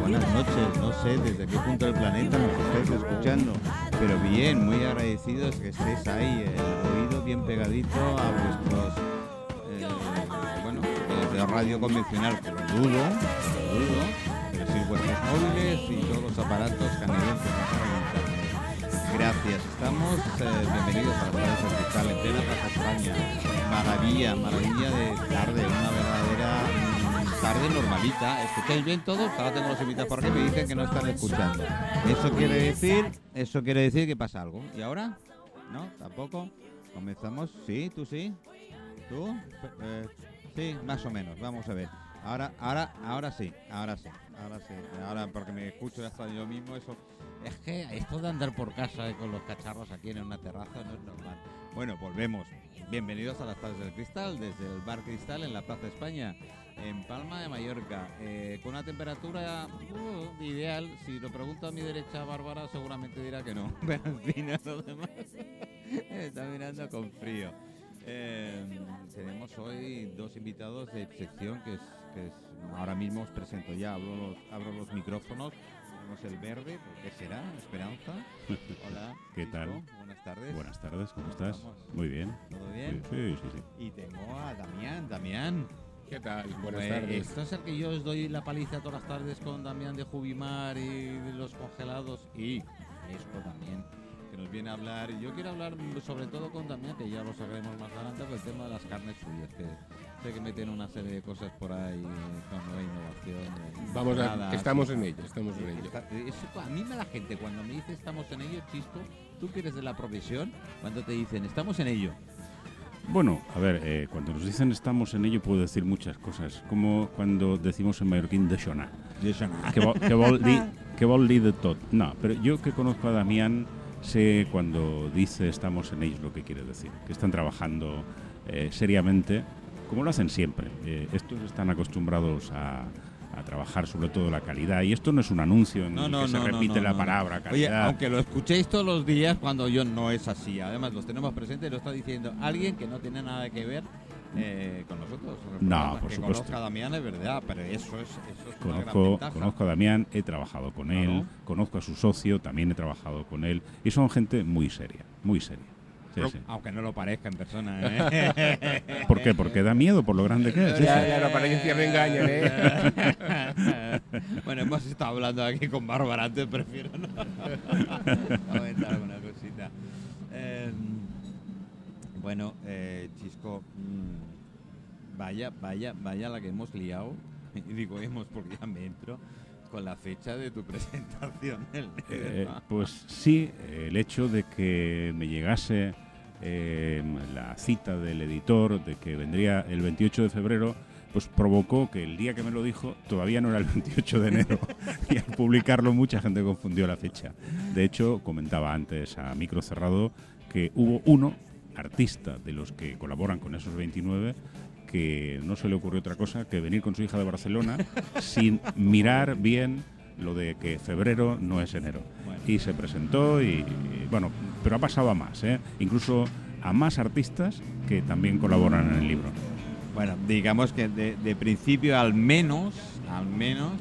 buenas noches, no sé desde qué punto del planeta nos estáis escuchando, pero bien, muy agradecidos que estéis ahí, el oído bien pegadito a vuestros, eh, bueno, eh, de radio convencional, que lo dudo, lo dudo, vuestros móviles y todos los aparatos canadienses. Gracias, estamos eh, bienvenidos a la Plaza Cristal en plena España. Maravilla, maravilla de tarde, una verdadera tarde normalita. ¿Escucháis bien todos? Ahora tengo los invitados por aquí me dicen que no están escuchando. Eso quiere decir, eso quiere decir que pasa algo. ¿Y ahora? ¿No? ¿Tampoco? ¿Comenzamos? ¿Sí? ¿Tú sí? ¿Tú? Eh, sí, más o menos. Vamos a ver. Ahora, ahora, ahora sí, ahora sí, ahora sí. Ahora porque me escucho hasta yo mismo, eso. Es que esto de andar por casa eh, con los cacharros aquí en una terraza no es normal. Bueno, volvemos. Bienvenidos a las tardes del cristal, desde el bar Cristal en la Plaza España, en Palma de Mallorca, eh, con una temperatura uh, ideal. Si lo pregunto a mi derecha, Bárbara, seguramente dirá que no. Pero en fin, a lo demás está mirando con frío. Eh, tenemos hoy dos invitados de sección que es, que es ahora mismo os presento ya, abro los, abro los micrófonos. Tenemos el verde, ¿qué será? Esperanza. Hola. ¿Qué tal? Buenas tardes. Buenas tardes, ¿cómo estás? Muy bien. ¿Todo bien? Sí, sí, sí. Y tengo a Damián. Damián. ¿Qué tal? Buenas Pues, tardes. Esto es el que yo os doy la paliza todas las tardes con Damián de Jubimar y de los congelados y esto también que nos viene a hablar. Y yo quiero hablar sobre todo con Damián, que ya lo sabremos más adelante, con el tema de las carnes suyas, que sé que meten una serie de cosas por ahí eh, con nueva innovación. eh, Vamos a, nada, estamos sí. en ello, estamos en Eh, ello. está- eh, eso, a mí me la gente cuando me dice estamos en ello, Chisco, tú que eres de la profesión, cuando te dicen estamos en ello. Bueno, a ver, eh, cuando nos dicen estamos en ello, puedo decir muchas cosas. Como cuando decimos en mallorquín de Shona. Que, vol, que, vol dir, que vol dir de tot. No, pero yo que conozco a Damián, sé cuando dice estamos en ello lo que quiere decir. Que están trabajando eh, seriamente, como lo hacen siempre. Eh, estos están acostumbrados a, a trabajar sobre todo la calidad. Y esto no es un anuncio en No, el que no, se repite la palabra Oye, calidad. aunque lo escuchéis todos los días, cuando yo no es así. Además, los tenemos presentes, lo está diciendo alguien que no tiene nada que ver eh, con nosotros. No, por que supuesto. conozca a Damián es verdad, pero eso es, eso es una gran Conozco, conozco a Damián, he trabajado con él, conozco a su socio, también he trabajado con él, y son gente muy seria, muy seria. Sí, Pero- sí. Aunque no lo parezca en persona. ¿eh? ¿Por qué? Porque da miedo por lo grande que es. Ya, ya, la apariencia me engañan, ¿eh? bueno, hemos estado hablando aquí con Bárbara antes, prefiero no comentar alguna cosita. Eh, bueno, eh, Chisco, mm, vaya, vaya, vaya la que hemos liado. Y digo hemos porque ya me entro con la fecha de tu presentación. Eh, pues sí, el hecho de que me llegase eh, la cita del editor de que vendría el 28 de febrero, pues provocó que el día que me lo dijo todavía no era el 28 de enero. y al publicarlo mucha gente confundió la fecha. De hecho, comentaba antes a micro cerrado que hubo uno, artista de los que colaboran con esos 29, que no se le ocurrió otra cosa que venir con su hija de Barcelona sin mirar bien lo de que febrero no es enero. Bueno. Y se presentó y, y, bueno, pero ha pasado a más, ¿eh? incluso a más artistas que también colaboran en el libro. Bueno, digamos que de, de principio al menos, al menos,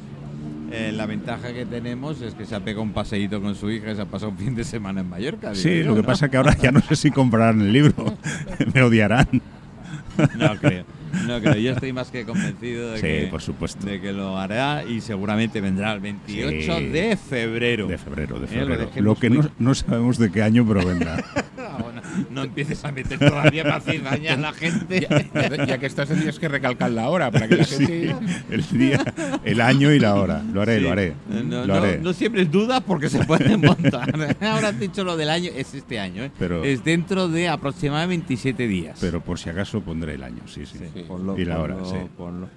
eh, la ventaja que tenemos es que se ha pegado un paseíto con su hija y se ha pasado un fin de semana en Mallorca. Sí, yo, lo que ¿no? pasa que ahora ya no sé si comprarán el libro, me odiarán. No creo, no creo. Yo estoy más que convencido de, Sí, que, por supuesto. de que lo hará y seguramente vendrá el 28 Sí. de febrero. De febrero, de Eh, lo febrero. Lo que no, no sabemos de qué año, pero vendrá. Ah, no empieces a meter todavía más cizaña a la gente. Ya, ya que estás tendrías que recalcar la hora para que la Sí, gente... el día, el año y la hora. Lo haré, Sí. lo haré. No, lo no, haré. no siempre es duda porque se pueden montar. Ahora has dicho lo del año, es este año, ¿eh? Pero- es dentro de aproximadamente 27 días. Pero por si acaso pondré el año, sí, sí. Sí, Sí. ponlo, Y la hora, ponlo, sí. ponlo.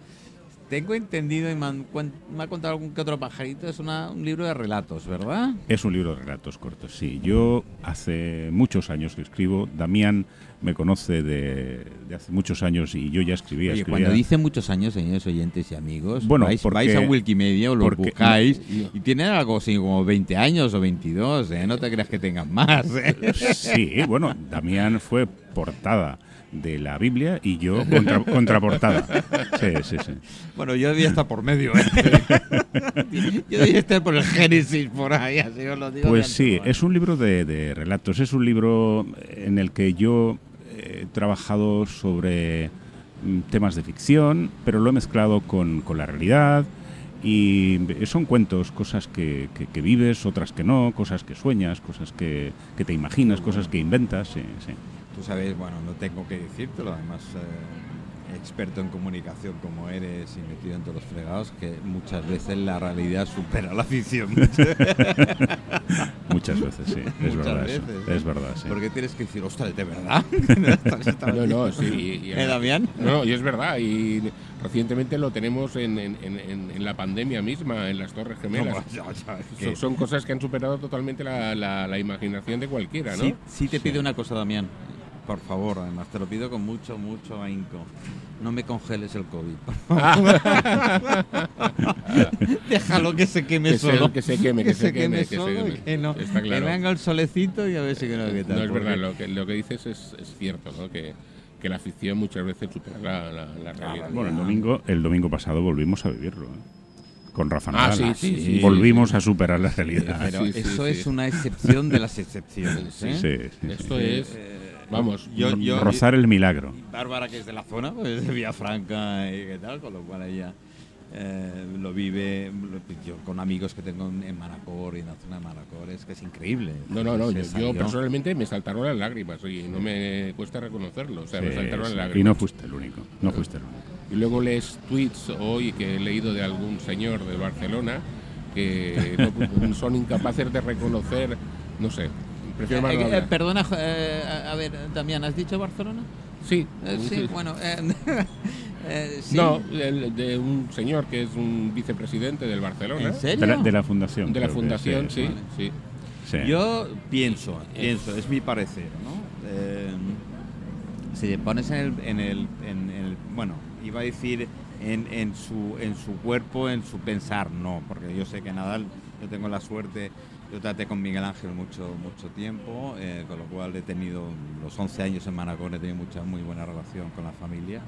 Tengo entendido y me, han me ha contado algún que otro pajarito, es una- un libro de relatos, ¿verdad? Es un libro de relatos cortos, sí. Yo hace muchos años que escribo. Damián me conoce de, de hace muchos años y yo ya escribía. Oye, escribía. cuando dice muchos años, señores oyentes y amigos, Bueno, vais, porque- vais a Wikimedia o lo porque- buscáis y tienen algo así como 20 años o 22, ¿eh? No te creas que tengan más, ¿eh? Sí, bueno, Damián fue portada de la Biblia y yo contra, contraportada. Sí, sí, sí. Bueno, yo debía estar por medio. ¿eh? yo debía estar por el Génesis, por ahí, así os lo digo. Pues sí, es un libro de, de relatos, es un libro en el que yo he trabajado sobre mm, temas de ficción, pero lo he mezclado con, con la realidad y son cuentos, cosas que, que- que vives, otras que no, cosas que sueñas, cosas que, que te imaginas, cosas que inventas. Sí, sí. Tú sabes, bueno, no tengo que decírtelo, además, eh, experto en comunicación como eres y metido en todos los fregados, que muchas veces la realidad supera la ficción. Muchas veces, sí. Es Muchas verdad. eso, veces, ¿eh? Es verdad, sí. Porque tienes que decir, ostras, ¿de verdad? No, no, sí. y- y- ¿Eh, Damián? No, y es verdad. Y recientemente lo tenemos en, en- en- en- la pandemia misma, en las Torres Gemelas. No, ya, ya, es que- Son, son cosas que han superado totalmente la, la- la imaginación de cualquiera, ¿no? Sí, sí te pido una cosa, Damián. Por favor, además te lo pido con mucho, mucho ahínco. No me congeles el COVID. por favor. Déjalo que se queme Que se- que se queme, que se queme, que se solo queme. que no. Está claro. Que venga el solecito y a ver si que no, qué tal. No es verdad, lo que, lo que dices es, es cierto, ¿no? que, que la ficción muchas veces supera la, la- la realidad. Bueno, el domingo, el domingo pasado volvimos a vivirlo. ¿eh? Con Rafa Ah, Nadal. sí, sí, sí, volvimos a superar la realidad. Pero eso sí. es una excepción de las excepciones. ¿eh? Sí, sí, sí. Esto es, vamos, yo- yo- Rozar el milagro. Bárbara, que es de la zona, pues de Villafranca y qué tal, con lo cual ella eh, lo vive lo- yo con amigos que tengo en Manacor y en la zona de Manacor, es que es increíble. No, no, no. Yo, personalmente me saltaron las lágrimas y no me cuesta reconocerlo. O sea, me saltaron sí. las lágrimas. Y no fuiste el único. No fuiste el único. Y luego lees tweets hoy que he leído de algún señor de Barcelona que no- son incapaces de reconocer, no sé, prefiero más Eh, eh, hablar. perdona, eh, a ver, Damián, ¿has dicho Barcelona? Sí, Eh, sí, sí. bueno. eh, eh, sí. No, el- de un señor que es un vicepresidente del Barcelona. ¿En serio? De la, de la fundación. De la que fundación, sí, vale. sí. sí. Yo pienso, pienso, es mi parecer, ¿no? Eh, si te pones en el, en el, en el- bueno, iba a decir en, en su, en su cuerpo, en su pensar, no, porque yo sé que Nadal, yo tengo la suerte, yo traté con Miguel Ángel mucho, mucho tiempo, eh, con lo cual he tenido los 11 años en Manacor, he tenido mucha, muy buena relación con la familia.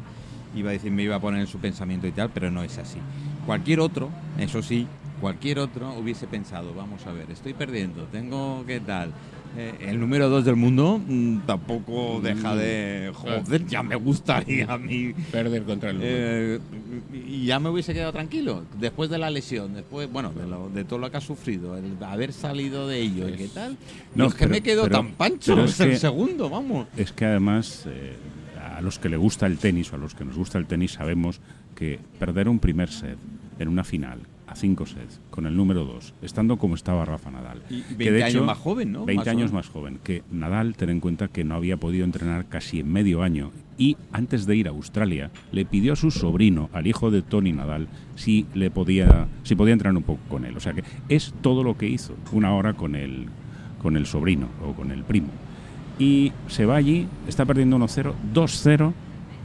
Iba a decir, me iba a poner en su pensamiento y tal, pero no es así. Cualquier otro, eso sí, cualquier otro hubiese pensado, vamos a ver, estoy perdiendo, tengo qué tal. Eh, el número dos del mundo mm, tampoco deja de joder, ya me gustaría a mí. Perder contra el. Eh, y ya me hubiese quedado tranquilo después de la lesión, después, bueno, de, lo- de todo lo que ha sufrido, el haber salido de ello y qué tal. No, es que me quedo pero- tan pancho, es es el que- segundo, vamos. Es que además, eh, a los que le gusta el tenis o a los que nos gusta el tenis, sabemos que perder un primer set en una final a cinco sets con el número 2, estando como estaba Rafa Nadal. Y que 20 años más joven, ¿no? 20 Más años más joven. Que Nadal, ten en cuenta que no había podido entrenar casi en medio año. Y antes de ir a Australia, le pidió a su sobrino, al hijo de Tony Nadal, si, le podía, si podía entrenar un poco con él. O sea que es todo lo que hizo, una hora con el, con el sobrino o con el primo. Y se va allí, está perdiendo 1-0, 2-0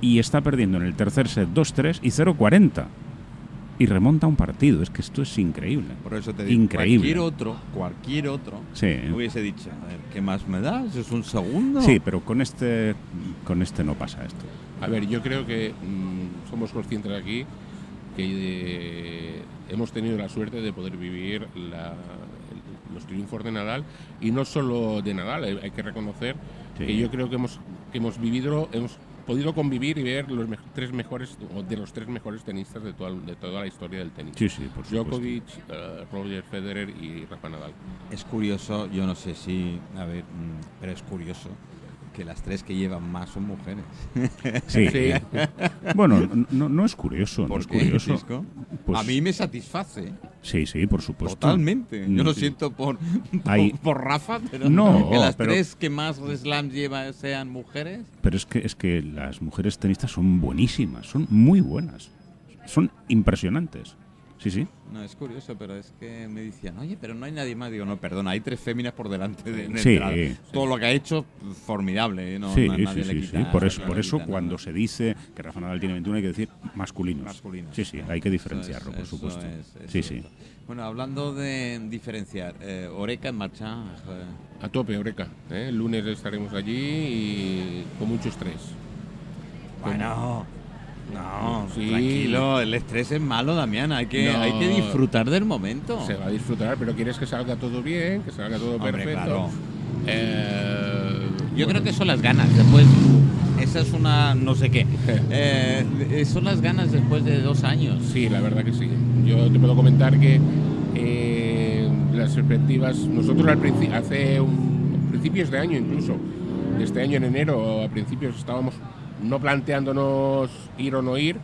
y está perdiendo en el tercer set 2-3 y 0-40. Y remonta un partido. Es que esto es increíble. Por eso te digo, Increíble. cualquier otro, cualquier otro, Sí. hubiese dicho, a ver, ¿qué más me das? ¿Es un segundo? Sí, pero con este, con este no pasa esto. A ver, yo creo que mm, somos conscientes aquí que eh, hemos tenido la suerte de poder vivir la- el- los triunfos de Nadal y no solo de Nadal, hay, hay que reconocer Sí. que yo creo que hemos, que hemos vivido, hemos podido convivir y ver los me- tres mejores, o de los tres mejores tenistas de toda, de toda la historia del tenis. Sí, sí, por. Djokovic, eh, Roger Federer y Rafa Nadal. Es curioso, yo no sé si, a ver, mm, pero es curioso que las tres que llevan más son mujeres. Sí. Sí. Bueno, no, no es curioso, no ¿Por es qué, curioso. Pues- a mí me satisface, Sí, sí, por supuesto. totalmente. Yo lo Mm, siento por, por, Hay- por Rafa, pero No, que las pero- tres que más slams lleva sean mujeres. Pero es que, es que las mujeres tenistas son buenísimas, son muy buenas. Son impresionantes. Sí, sí. No, es curioso, pero es que me decían, oye, pero no hay nadie más. Digo, no, perdona, hay tres féminas por delante de, de Sí, sí. Todo lo que ha hecho, formidable. ¿eh? No, sí, sí, nadie sí, le sí. quita- Por eso, por eso quita cuando se dice que Rafa Nadal tiene 21 hay que decir masculinos. Masculinos. Sí, sí, hay que diferenciarlo, es- por supuesto. es- es sí, sí. Bueno, hablando de diferenciar, eh, Oreca en marcha. eh, A tope, Eureka. ¿eh? El lunes estaremos allí y con mucho estrés. Bueno, no, Sí. tranquilo, el estrés es malo, Damián, hay que, No. hay que disfrutar del momento. Se va a disfrutar, pero quieres que salga todo bien, que salga todo Hombre, perfecto. claro. Eh, Yo bueno, creo que son las ganas, después, esa es una, no sé qué, Eh, son las ganas después de dos años. Sí, la verdad que sí. Yo te puedo comentar que eh, las perspectivas, nosotros al princi- hace un, principios de año incluso, de este año en enero, a principios estábamos no planteándonos ir o no ir,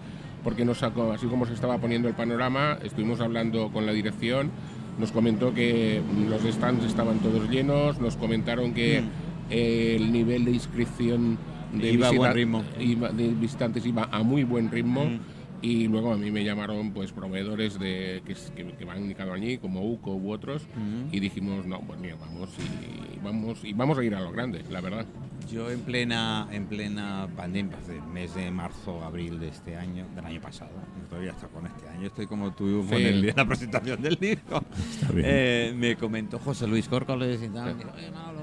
porque nos sacó, así como se estaba poniendo el panorama, estuvimos hablando con la dirección, nos comentó que los stands estaban todos llenos, nos comentaron que Mm. eh, el nivel de inscripción de, Iba a buen ritmo. iba- de visitantes iba a muy buen ritmo. Mm. Y luego a mí me llamaron pues proveedores de que, que, que van indicado allí, como UCO u otros, y dijimos, no, pues mira, vamos y vamos y vamos a ir a lo grande, la verdad. Yo en plena, en plena pandemia, pues, el mes de marzo, abril de este año, del año pasado, todavía está con este año, estoy como tú con Sí. el día de la presentación del libro. Está bien. Eh, me comentó José Luis Córcoles y tal, que, "Oye, Manolo, que- que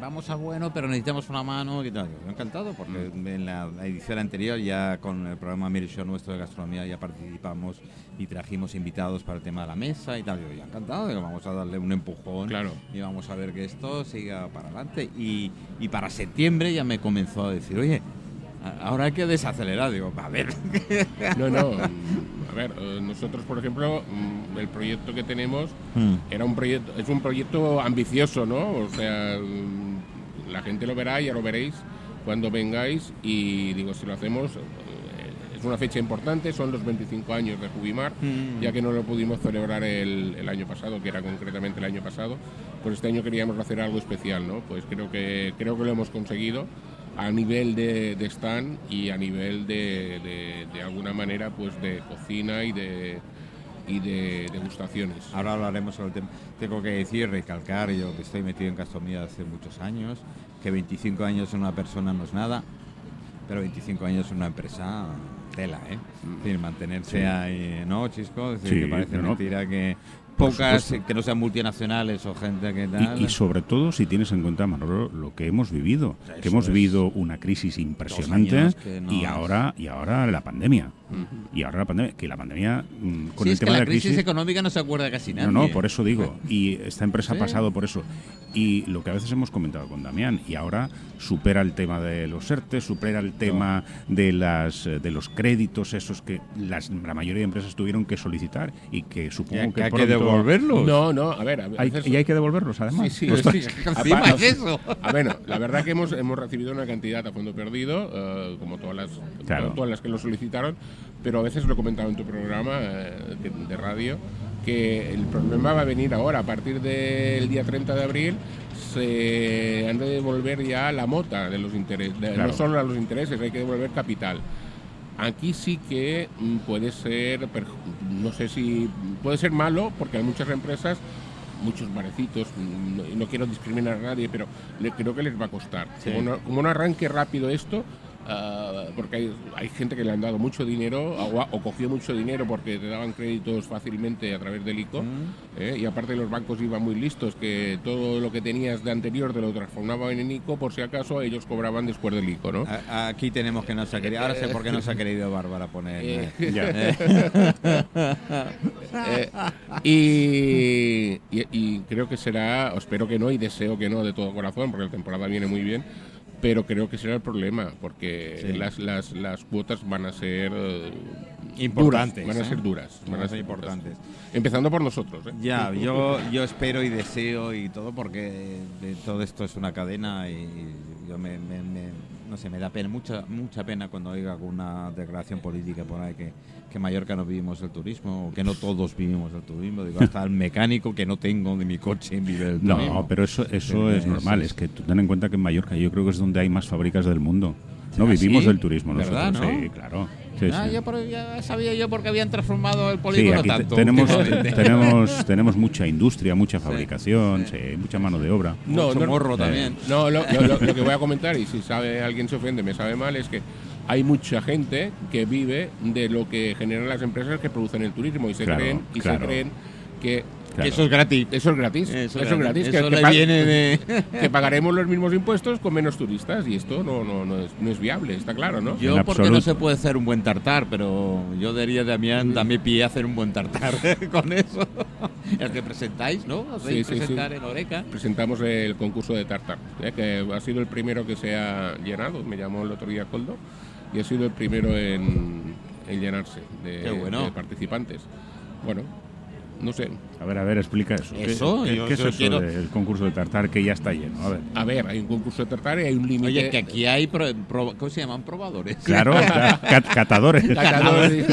vamos a bueno, pero necesitamos una mano y tal. Yo encantado, porque Mm. en la edición anterior ya con el programa Show nuestro de gastronomía ya participamos y trajimos invitados para el tema de la mesa y tal. Yo ya encantado, digo, vamos a darle un empujón Claro. y vamos a ver que esto siga para adelante. Y, y para septiembre ya me comenzó a decir, oye, ahora hay que desacelerar. Digo, a ver. No, no, ver, eh, nosotros por ejemplo, mm, el proyecto que tenemos era un proyecto, es un proyecto ambicioso, ¿no? O sea, mm, la gente lo verá, ya lo veréis cuando vengáis y digo, si lo hacemos, eh, es una fecha importante, son los 25 años de Jubimar, Mm. ya que no lo pudimos celebrar el, el año pasado, que era concretamente el año pasado, pues este año queríamos hacer algo especial, ¿no? Pues creo que, creo que lo hemos conseguido a nivel de, de stand y a nivel de, de, de alguna manera pues de cocina y de, y de degustaciones. Ahora hablaremos sobre el tema. Tengo que decir, recalcar, yo que estoy metido en gastronomía hace muchos años, que 25 años en una persona no es nada, pero 25 años en una empresa, tela, ¿eh? Es decir, mantenerse Sí. ahí, ¿no, Chisco? Es decir, Sí, que parece no. mentira que pocas, que no sean multinacionales o gente que tal. Y, y sobre todo si tienes en cuenta, Manolo, lo que hemos vivido, que hemos vivido una crisis impresionante no y ahora y ahora la pandemia. Y ahora la pandemia, que la pandemia mm, con Sí, el es que tema la de la crisis, crisis económica no se acuerda casi nadie. No, no, por eso digo. Y esta empresa Sí. ha pasado por eso. Y lo que a veces hemos comentado con Damián, y ahora supera el tema de los ERTE, supera el tema de las eh, de los créditos, esos que las, la mayoría de empresas tuvieron que solicitar y que supongo Que, que, hay que devolverlos. No, no, a ver, a Hay- y hay que devolverlos, además. Sí, sí, sí. Aparte- es eso. Ah, bueno, la verdad que hemos, hemos recibido una cantidad a fondo perdido, eh, como todas las, Claro. todas las que lo solicitaron, pero a veces lo he comentado en tu programa eh, que- de radio, que el problema va a venir ahora, a partir del día 30 de abril se han de devolver ya la mota de los intereses, Claro. no solo a los intereses, hay que devolver capital. Aquí sí que mm, puede ser, no sé si puede ser malo, porque hay muchas empresas, muchos barecitos, mm, no, no quiero discriminar a nadie, pero le- creo que les va a costar. Sí. Como, no, como no arranque rápido esto, ah, porque hay, hay gente que le han dado mucho dinero o, o cogió mucho dinero porque te daban créditos fácilmente a través del ICO, ¿eh? y aparte los bancos iban muy listos, que todo lo que tenías de anterior te lo transformaban en ICO, por si acaso ellos cobraban después del ICO, ¿no? A- Aquí tenemos que no se ha querido. Ahora sé por qué no se ha querido Bárbara poner. Eh, eh. Y, y- y creo que será, o espero que no, y deseo que no de todo corazón, porque la temporada viene muy bien, pero creo que será el problema, porque Sí. las, las, las cuotas van a ser eh, Importantes, van a ¿eh? ser duras, Van a ser importantes. Empezando por nosotros. ¿eh? Ya, yo, yo espero y deseo y todo porque de todo esto es una cadena y yo me, me- me- no sé, me da pena, mucha mucha pena cuando oiga alguna declaración política por ahí que, que en Mallorca no vivimos el turismo o que no todos vivimos el turismo. Digo, hasta el mecánico que no tengo de mi coche vive el turismo. No, pero eso, eso es normal. es- Es que tú ten en cuenta que en Mallorca yo creo que es donde hay más fábricas del mundo. No ¿Ah, vivimos sí? del turismo ¿Verdad, nosotros. no? Sí, claro. Sí, Ah, sí. yo por- ya sabía yo porque habían transformado el Sí, polígono aquí tanto. tenemos, tenemos, tenemos mucha industria, mucha fabricación, sí. sí, mucha mano de obra. Mucho morro también. No, lo, lo- lo- lo que voy a comentar, y si sabe alguien se ofende, me sabe mal, es que hay mucha gente que vive de lo que generan las empresas que producen el turismo y se Claro, creen y claro. se creen que Eso es gratis. Eso es gratis. Eso, es gratis. Eso que, le viene de... que pagaremos los mismos impuestos con menos turistas y esto no, no, no, es, no es viable, está claro, ¿no? Yo porque no se puede hacer un buen tartar, pero yo diría, Damián, dame pie a hacer un buen tartar con eso. El que presentáis, ¿no? Sí, sí, presentar en Oreca. Presentamos el concurso de tartar, ¿eh? que ha sido el primero que se ha llenado, me llamó el otro día Coldo, y ha sido el primero en, en llenarse de, de participantes. Bueno, no sé. A ver, a ver, explica eso. ¿Eso? ¿Qué, qué es eso quiero... del concurso de tartar que ya está lleno? A ver. A ver, hay un concurso de tartar y hay un límite. Oye, que aquí hay, pro, pro, ¿cómo se llaman? Probadores. Claro, cat, catadores. catadores.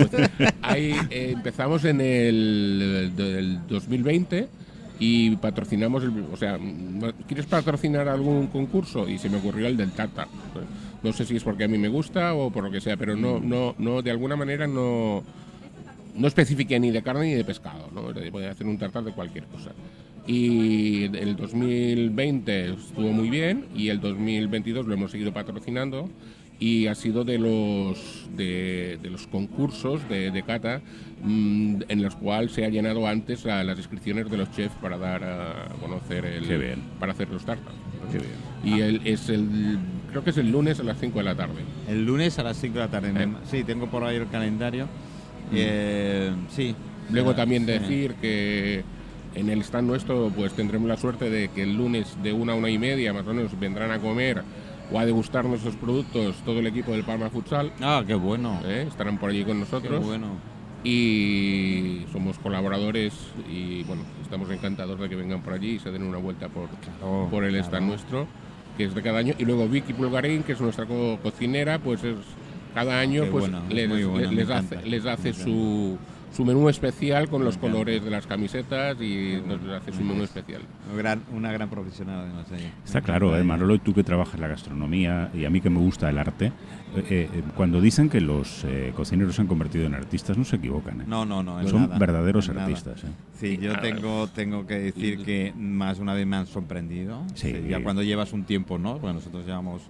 Ahí, eh, empezamos en el, el 2020 y patrocinamos, el, o sea, ¿quieres patrocinar algún concurso? Y se me ocurrió el del tartar. No sé si es porque a mí me gusta o por lo que sea, pero no, no, no, de alguna manera no no especifique ni de carne ni de pescado, ¿no? Puede hacer un tartar de cualquier cosa. Y el 2020 estuvo muy bien y el 2022 lo hemos seguido patrocinando y ha sido de los de, los concursos de, de cata mmm, en los cuales se ha llenado antes a las inscripciones de los chefs para dar a conocer el para hacer los tartas. Y el, es el creo que es el lunes a las 5 de la tarde. El lunes a las 5 de la tarde. Eh. Sí, tengo por ahí el calendario. Eh, sí. Luego también decir que en el stand nuestro pues tendremos la suerte de que el lunes de una a una y media más o menos vendrán a comer o a degustar nuestros productos todo el equipo del Palma Futsal. Ah, qué bueno. ¿Eh? Estarán por allí con nosotros. Qué bueno. Y somos colaboradores y bueno, estamos encantados de que vengan por allí y se den una vuelta por, claro, por el stand nuestro, que es de cada año. Y luego Vicky Pulgarín, que es nuestra co cocinera, pues es cada año Qué pues bueno, les, hace, les hace su, su menú especial con los encanta. colores de las camisetas y nos hace su menú especial. Una gran, una gran profesional además ella. Está claro, eh, Manolo, tú que trabajas la gastronomía y a mí que me gusta el arte, eh, eh, cuando dicen que los eh, cocineros se han convertido en artistas, no se equivocan. ¿eh? No, no, no. Son nada, verdaderos artistas. ¿eh? Sí, yo Ah, tengo, tengo que decir que más una vez me han sorprendido. Sí. Ya cuando llevas un tiempo, ¿no? Bueno, nosotros llevamos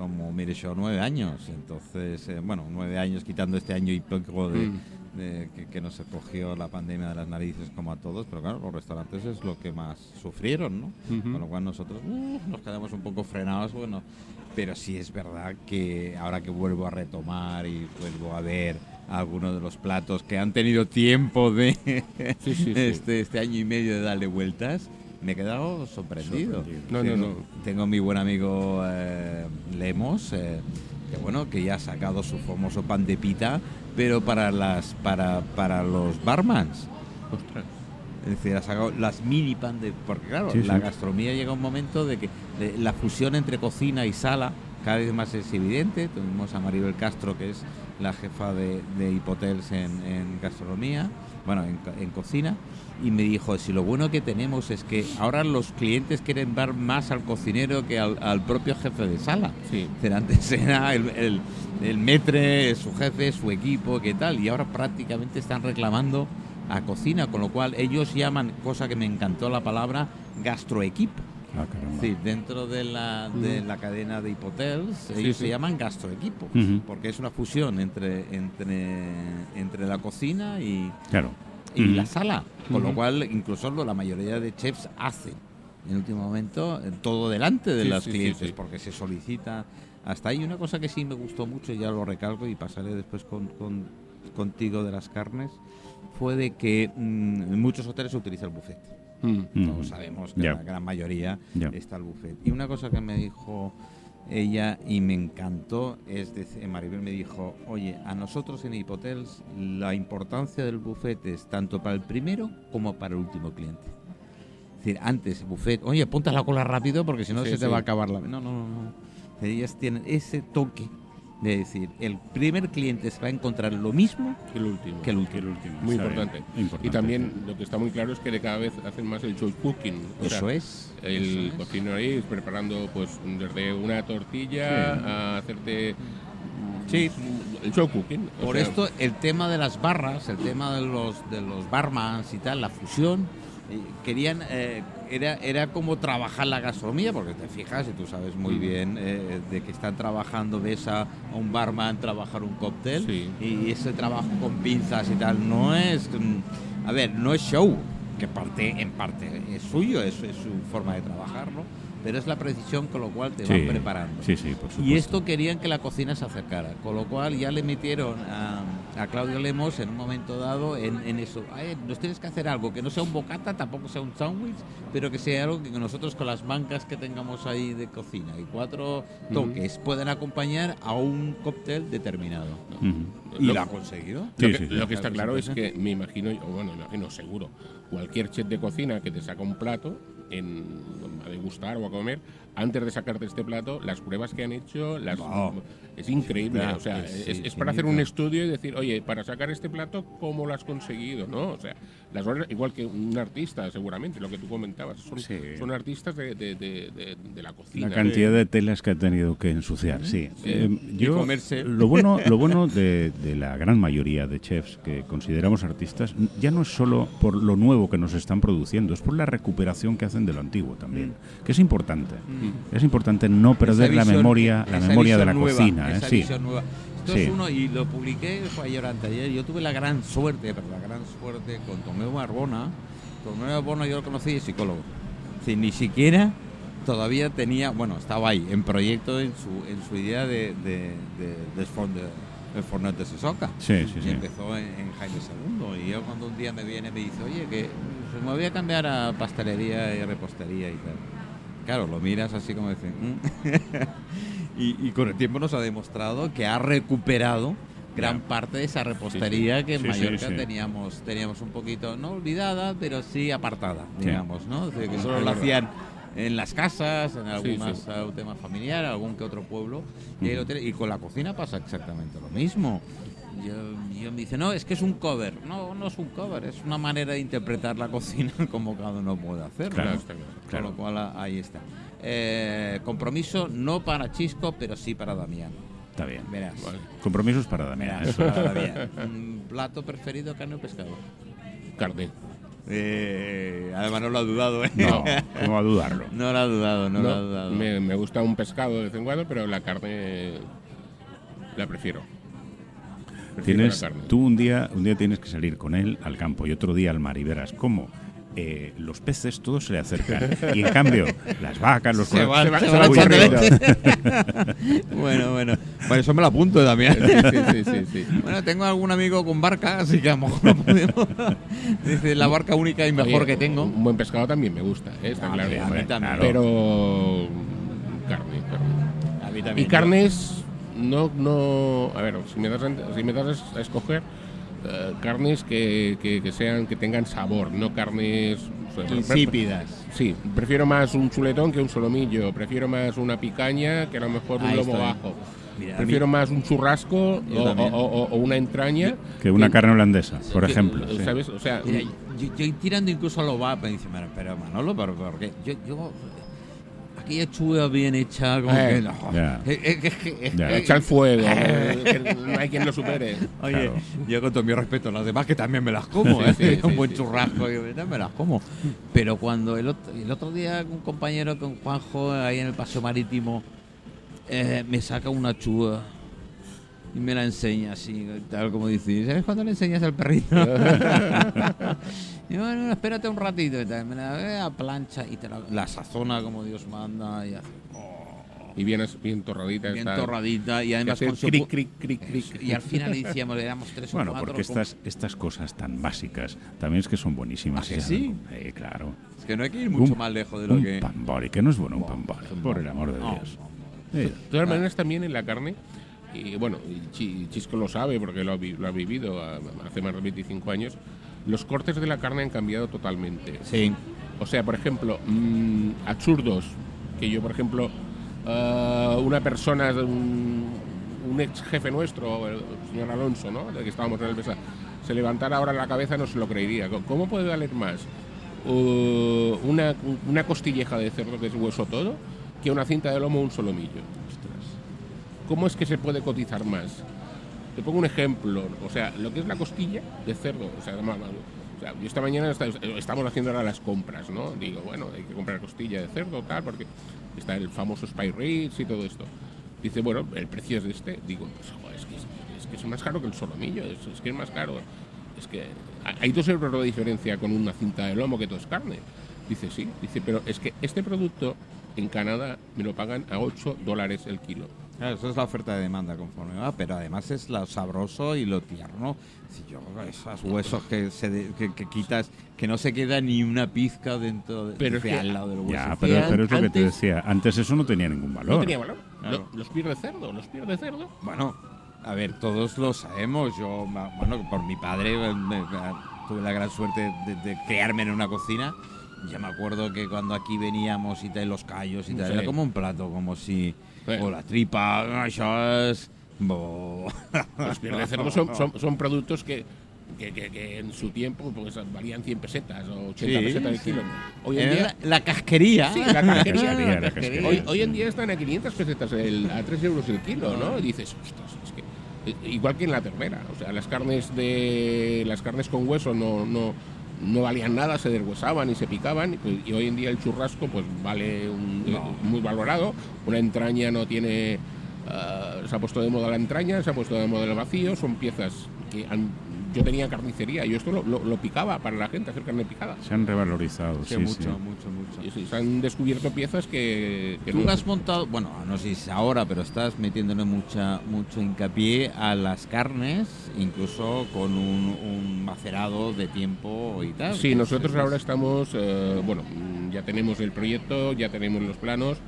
como, mire yo, nueve años. Entonces, eh, bueno, nueve años quitando este año y poco de, Mm. de que, que nos cogió la pandemia de las narices como a todos. Pero claro, los restaurantes es lo que más sufrieron, ¿no? Ujú. Con lo cual nosotros uh, nos quedamos un poco frenados, bueno. Pero sí es verdad que ahora que vuelvo a retomar y vuelvo a ver algunos de los platos que han tenido tiempo de Sí, sí, sí. este, este año y medio de darle vueltas, me he quedado sorprendido. Sorprendido. No, no, tengo, no. tengo mi buen amigo eh, Lemos, eh, que bueno, que ya ha sacado su famoso pan de pita, pero para las para, para los barmans. Ostras. Es decir, ha sacado las mini pan de... Porque claro, Sí, la sí. gastronomía llega un momento de que de- la fusión entre cocina y sala cada vez más es evidente. Tuvimos a Maribel Castro, que es la jefa de, de Hipotels en, en gastronomía, bueno, en cocina, y me dijo, si lo bueno que tenemos es que ahora los clientes quieren ver más al cocinero que al, al propio jefe de sala. Sí. Antes era el, el, el metre, su jefe, su equipo, qué tal, y ahora prácticamente están reclamando a cocina, con lo cual ellos llaman, cosa que me encantó la palabra, gastroequipo. Ah. Sí, dentro de la, de la cadena de hipotels, ellos sí. se llaman gastroequipo, Ujú. porque es una fusión entre, entre, entre la cocina y, Claro. Y Ujú. la sala, con lo cual incluso lo- la mayoría de chefs hacen en último momento todo delante de Sí, los sí, clientes, sí. porque se solicita hasta ahí. Una cosa que sí me gustó mucho, ya lo recalco y pasaré después con, con- contigo de las carnes, fue de que mm, en muchos hoteles se utiliza el buffet. Mm. Todos sabemos que en la gran mayoría está el buffet. Y una cosa que me dijo ella y me encantó es decir, Maribel me dijo, oye, a nosotros en Hipotels la importancia del buffet es tanto para el primero como para el último cliente. Es decir, antes buffet, oye, apunta la cola rápido porque si no Sí, se te sí. va a acabar la... No, no, no, no. Ellas tienen ese toque de decir, el primer cliente se va a encontrar lo mismo El último. que el Que último. el último. Muy importante. Importante. Y también lo que está muy claro es que de cada vez hacen más el choice cooking. O sea, Eso es. El eso es. ahí preparando pues desde una tortilla Sí. a hacerte Sí. el show cooking. Por sea, esto, el tema de las barras, el tema de los, de los barmans y tal, la fusión, eh, querían, eh, era, era como trabajar la gastronomía, porque te fijas y tú sabes muy Mm. bien eh, de que están trabajando, ves a, un barman trabajar un cóctel Sí. y ese trabajo con pinzas y tal no es, mm, a ver, no es show. que parte en parte es suyo, es, es su forma de trabajar, ¿no? Pero es la precisión con lo cual te Sí, van preparando. Sí, sí, por supuesto. Y esto querían que la cocina se acercara, con lo cual ya le metieron a, a Claudio Lemos en un momento dado en, en eso. "Ay, nos tienes que hacer algo que no sea un bocata, tampoco sea un sándwich, pero que sea algo que nosotros con las bancas que tengamos ahí de cocina y cuatro toques puedan acompañar a un cóctel determinado. Y Lo- lo ha conseguido. Lo que, sí, sí. lo que está Claro, es que me imagino, o bueno, me imagino seguro, cualquier chef de cocina que te saca un plato en, a degustar o a comer, antes de sacarte este plato, las pruebas que han hecho, las, Wow. es increíble. Claro, o sea, es- para hacer un estudio y decir, oye, para sacar este plato, ¿cómo lo has conseguido? ¿no? O sea, las horas, igual que un artista, seguramente, lo que tú comentabas, son, Sí. son artistas de, de- de- la cocina. La cantidad de telas que ha tenido que ensuciar, sí. Eh, yo, comerse. Lo bueno, lo bueno de, de la gran mayoría de chefs que consideramos artistas ya no es solo por lo nuevo que nos están produciendo, es por la recuperación que hacen de lo antiguo también, que es importante. Es importante no perder la memoria, la memoria de la nueva, cocina. ¿eh? Sí. nueva. Esto Sí. es uno, y lo publiqué, fue ayer anteayer. Yo tuve la gran suerte, pero la gran suerte con Tomeo Barbona. Tomeo Barbona yo lo conocí de psicólogo. Decir, ni siquiera todavía tenía, bueno, estaba ahí en proyecto en su, en su idea de, de, de, de- del Fornet de Sesoca. Sí, sí, Y sí. empezó en, en Jaime II. Y yo cuando un día me viene me dice, oye, que me voy a cambiar a pastelería y repostería y tal. Claro, lo miras así como dicen. y, y con el tiempo nos ha demostrado que ha recuperado gran parte de esa repostería que en Sí, sí, Mallorca sí. teníamos teníamos un poquito, no olvidada, pero sí apartada, Sí. digamos, ¿no? Es decir, que solo lo hacían en las casas, en algunas sí. uh, tema familiar, algún que otro pueblo. Y con la cocina pasa exactamente lo mismo. Yo, yo me dice, no, es que es un cover. No, no es un cover, es una manera de interpretar la cocina como cada uno puede hacerlo. Claro, ¿no? está claro. Con lo cual a- ahí está. Eh, compromiso no para Chisco, pero sí para Damián. Está bien. Verás. Vale. Compromisos para Damián. Verás, eso. para Damián. Un plato preferido, carne o pescado. Carne. Eh, además no lo ha dudado, ¿eh? No, ¿cómo va a dudarlo? No lo ha dudado, no, lo ha No, dudado. me, me gusta un pescado de vez en cuando, pero la carne la prefiero. Tienes, tú un día, un día tienes que salir con él al campo y otro día al mar y verás cómo eh, los peces todos se le acercan y en cambio las vacas, los Se van, se se bueno, bueno. Bueno, eso me lo apunto también. Sí, sí, sí, sí. Bueno, tengo algún amigo con barca, así que a lo mejor lo podemos. Dice, la barca única y mejor Oye, que tengo. Un buen pescado también me gusta, ¿eh? está A claro. mí- a mí también. Pero carne, carne. A mí también. Y carnes, no, no. A ver, si me das, a- si me das a escoger eh, carnes que, que, que sean, que tengan sabor, no carnes. o sea, pre- Insípidas. Sí, prefiero más un chuletón que un solomillo. Prefiero más una picaña que a lo mejor un lomo bajo. Mira, prefiero mí- más un churrasco o, también. o- o- o una entraña. que una carne holandesa, por que- ejemplo. sí. ¿Sabes? O sea, Mira, yo, yo ir tirando incluso a lo va, me dice, "Pero, Manolo, ¿pero por qué? Yo, yo, aquella chuga bien hecha, como Eh, que no. el fuego. eh, que no hay quien lo supere. Oye, Claro. yo con todo mi respeto a las demás, que también me las como, Sí, ¿eh? sí, sí, un buen churrasco, yo me las como. Pero cuando el otro, el otro día un compañero con Juanjo ahí en el paseo marítimo eh, me saca una chuga y me la enseña así, tal como dice, ¿sabes cuándo le enseñas al perrito? y bueno, espérate un ratito y tal, me la ve a plancha y te la, la sazona como Dios manda y hace Y bien, bien torradita. bien está. torradita y además con su cric, cric, cric, cric. y al final le decíamos, le damos tres o Bueno, cuatro. porque estas, estas cosas tan básicas también es que son buenísimas. ¿Ah, que sí? Eh, claro. Es que no hay que ir mucho Un- más lejos de lo un que. pambori, que no es bueno un Buah, pambori, un por el amor de no, Dios. Eh, De todas maneras, también en la carne, y bueno, Chisco lo sabe porque lo ha, vi- lo ha vivido ah, hace más de 25 años, los cortes de la carne han cambiado totalmente. Sí. O sea, por ejemplo, mm, absurdos, que yo, por ejemplo, ah, una persona, un, un ex jefe nuestro, el señor Alonso, ¿no? del que estábamos en el mesa, se levantara ahora la cabeza no se lo creería. ¿Cómo puede valer más uh, una, una costilleja de cerdo que es hueso todo que una cinta de lomo o un solomillo? ¿Cómo es que se puede cotizar más? Te pongo un ejemplo, o sea, lo que es la costilla de cerdo, o sea, o sea, yo esta mañana esta- estamos haciendo ahora las compras, ¿no? Digo, bueno, hay que comprar costilla de cerdo, tal, porque está el famoso Spy Ritz y todo esto. Dice, bueno, el precio es de este. Digo, pues, joder, es que es, es que es más caro que el solomillo, es, es que es más caro. es que hay dos euros de diferencia con una cinta de lomo que todo es carne. Dice, sí, dice, pero es que este producto en Canadá me lo pagan a 8 dólares el kilo. Claro, eso es la oferta de demanda conforme va, pero además es lo sabroso y lo tierno. Si yo, esos huesos que, se de- que, que quitas, que no se queda ni una pizca dentro de, Pero es que- al lado del hueso. Ya, pero, pero es lo que te antes- decía. Antes eso no tenía ningún valor. No tenía valor. Claro. Lo- los pies de cerdo, los pies de cerdo. Bueno, a ver, todos lo sabemos. Yo, bueno, por mi padre eh, me- me- tuve la gran suerte de, de criarme en una cocina. Ya me acuerdo que cuando aquí veníamos y tal, los callos y tal, Sí. era como un plato, como si. Sí. O la tripa. Bo. Los pies de cerdo son, son, son productos que, que, que- que en su tiempo pues, valían 100 pesetas o 80 Sí, pesetas el kilo. Hoy en día, la, la casquería. Sí, la casquería, la La casquería. hoy, hoy en día están a 500 pesetas, el- a 3 euros el kilo, ¿no? Y dices, ostras, es que. eh, Igual que en la ternera, o sea, las carnes de las carnes con hueso no, no, no valían nada, se deshuesaban y se picaban, y, pues, y hoy en día el churrasco pues vale un- No. muy valorado, una entraña no tiene, ah, se ha puesto de moda la entraña, se ha puesto de moda el vacío, son piezas que han- yo tenía carnicería, yo esto lo, lo- lo picaba para la gente, hacer carne picada. Se han revalorizado, Sí, sí, mucho, sí. mucho, mucho. Y sí, se han descubierto piezas que, que Tú no- has montado, bueno, no sé si es ahora, pero estás metiéndole mucha, mucho hincapié a las carnes, incluso con un, un macerado de tiempo y tal. Sí, nosotros es- ahora estamos, eh, bueno, ya tenemos el proyecto, ya tenemos los planos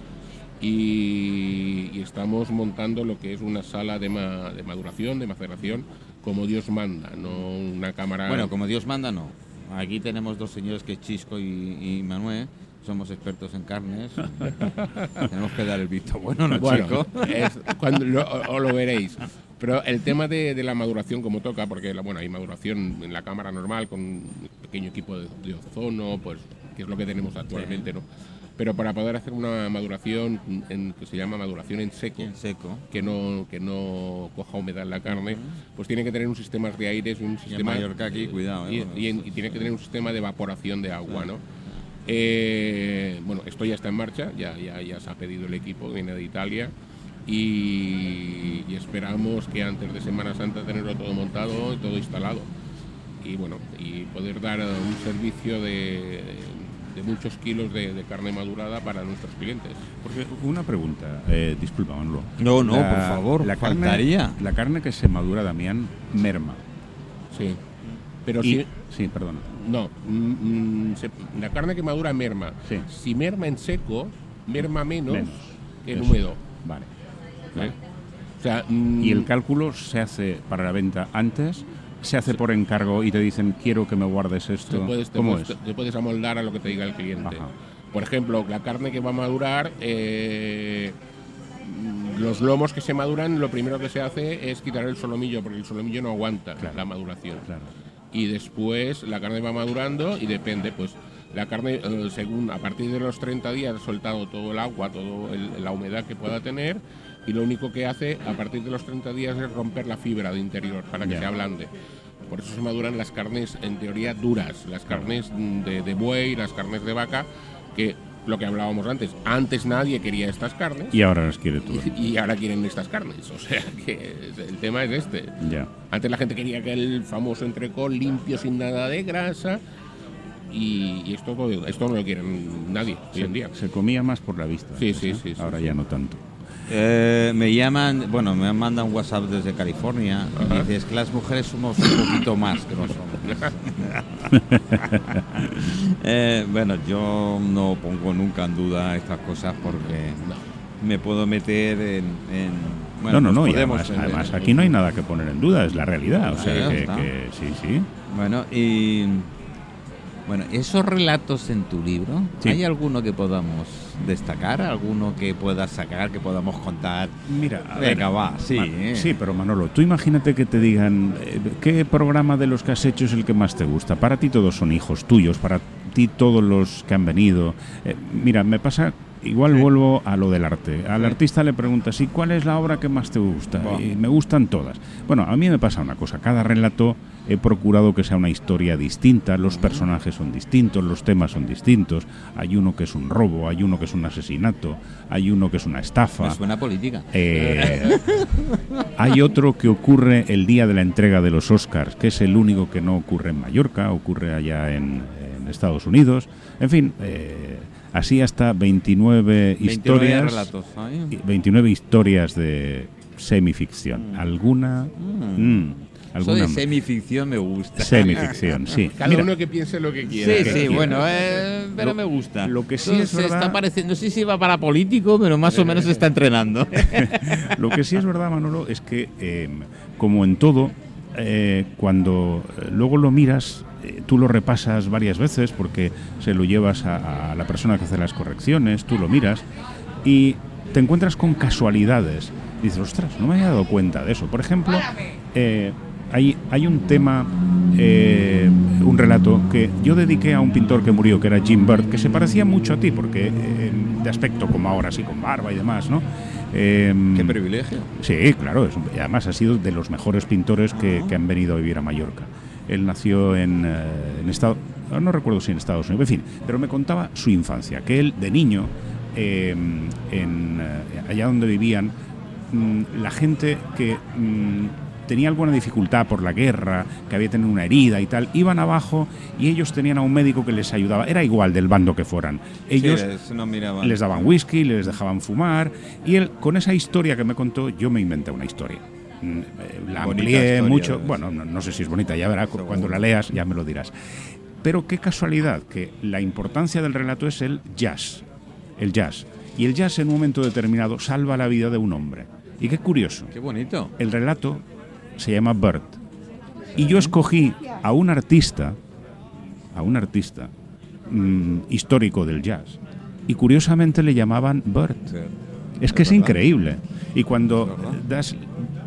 y, y estamos montando lo que es una sala de, ma- de maduración, de maceración, como Dios manda, no una cámara. Bueno, como Dios manda, no. Aquí tenemos dos señores que es Chisco y, y Manuel. Somos expertos en carnes. tenemos que dar el visto bueno, ¿no, Bueno, es cuando lo, o, lo veréis. Pero el tema de, de la maduración como toca, porque la, bueno, hay maduración en la cámara normal con un pequeño equipo de, de ozono, pues que es lo que tenemos actualmente, ¿no? Pero para poder hacer una maduración en, que se llama maduración en seco, En seco. que no, que no coja humedad en la carne, pues tiene que tener un sistema de aires y un Y en sistema Mallorca aquí, cuidado. y, ¿eh? y en- y tiene que tener un sistema de evaporación de agua, ¿no? Eh, bueno, esto ya está en marcha, ya, ya, ya se ha pedido el equipo, viene de Italia y, y esperamos que antes de Semana Santa tenerlo todo montado y todo instalado. Y bueno, y poder dar un servicio de, de muchos kilos de, de carne madurada para nuestros clientes. Porque una pregunta, eh, disculpa, Manolo. No, no, por favor, la faltaría. Carne, la carne que se madura, Damián, merma. Sí. Pero Y- si, sí, perdona. No, mm, mm, se- la carne que madura merma. Sí. Si merma en seco, merma menos, Menos. que en Eso. húmedo. Vale. ¿eh? O sea, mm, Y el cálculo se hace para la venta antes, se hace por encargo y te dicen quiero que me guardes te esto. puedes, te ¿Cómo puedes- es? te puedes amoldar a lo que te diga el cliente. Ajá. Por ejemplo, la carne que va a madurar, eh, los lomos que se maduran, lo primero que se hace es quitar el solomillo, porque el solomillo no aguanta Claro. la maduración. Claro. y después la carne va madurando y depende, pues la carne, eh, según a partir de los 30 días soltado todo el agua, toda la humedad que pueda tener y lo único que hace a partir de los 30 días es romper la fibra de interior para que Ya. se ablande. Por eso se maduran las carnes en teoría duras, las carnes de, de buey, las carnes de vaca, que lo que hablábamos antes, antes nadie quería estas carnes Y ahora las quiere tú. y, y ahora quieren estas carnes. O sea que el tema es este. Ya. Antes la gente quería que el famoso entrecol limpio sin nada de grasa y, y esto, esto no lo quieren nadie hoy en día. Se comía más por la vista. Sí, sí, sí, sí, Ahora sí. ya no tanto. Eh, me llaman, bueno, me mandan un WhatsApp desde California y dices que las mujeres somos un poquito más que los hombres. Eh, bueno, yo no pongo nunca en duda estas cosas porque me puedo meter en... en- bueno, no, no, no. Y además, en- además aquí no hay nada que poner en duda, es la realidad. O sea que, sí, sí. Bueno, y... Bueno, esos relatos en tu libro, Sí. ¿hay alguno que podamos destacar? ¿Alguno que puedas sacar, que podamos contar? Mira, a Venga, ver, va, sí, eh. Sí, pero Manolo, tú imagínate que te digan eh, qué programa de los que has hecho es el que más te gusta. Para ti todos son hijos tuyos, para ti todos los que han venido. Eh, mira, me pasa igual vuelvo a lo del arte. Al artista le preguntas, ¿y cuál es la obra que más te gusta? Y me gustan todas. Bueno, a mí me pasa una cosa, cada relato he procurado que sea una historia distinta, los personajes son distintos, los temas son distintos, hay uno que es un robo, hay uno que es un asesinato, hay uno que es una estafa. Es buena política. Eh, hay otro que ocurre el día de la entrega de los Oscars, que es el único que no ocurre en Mallorca, ocurre allá en, en Estados Unidos. En fin, eh, así hasta 29, 29 historias. relatos. Y 29 historias de semificción. ¿Alguna? Mm, Eso ¿Alguna? de semificción me gusta. Semificción, sí. Cada Mira, uno que piense lo que quiera. Sí, que sí, quiera. bueno, eh, pero Lo- me gusta. lo que sí Eso es se verdad- está pareciendo, no sé si va para político, pero más o menos se está entrenando. Lo que sí es verdad, Manolo, es que, eh, como en todo, eh, cuando eh, luego lo miras, eh, tú lo repasas varias veces porque se lo llevas a, a la persona que hace las correcciones, tú lo miras y te encuentras con casualidades. Y dices, ostras, no me había dado cuenta de eso. Por ejemplo, eh, hay, hay un tema, eh, un relato que yo dediqué a un pintor que murió, que era Jim Bird, que se parecía mucho a ti, porque eh, de aspecto como ahora, así con barba y demás, ¿no? Eh, Qué privilegio. Sí, claro, es además ha sido de los mejores pintores que, que han venido a vivir a Mallorca. Él nació en, eh, en Estados no recuerdo si en Estados Unidos, en fin, pero me contaba su infancia, que él de niño, eh, en, eh, allá donde vivían, mm, la gente que mm, tenía alguna dificultad por la guerra, que había tenido una herida y tal, iban abajo y ellos tenían a un médico que les ayudaba, era igual del bando que fueran. Ellos Sí, les- no miraban. les daban whisky, les dejaban fumar y él con esa historia que me contó yo me inventé una historia. La amplié mucho, bueno, no, no sé si es bonita, ya verás, cu- cuando la leas ya me lo dirás. Pero qué casualidad que la importancia del relato es el jazz, el jazz. Y el jazz en un momento determinado salva la vida de un hombre. Y qué curioso, Qué bonito. el relato se llama Bird. Y yo escogí a un artista, a un artista mm, histórico del jazz. Y curiosamente le llamaban Bird. Es que es increíble. Y cuando das,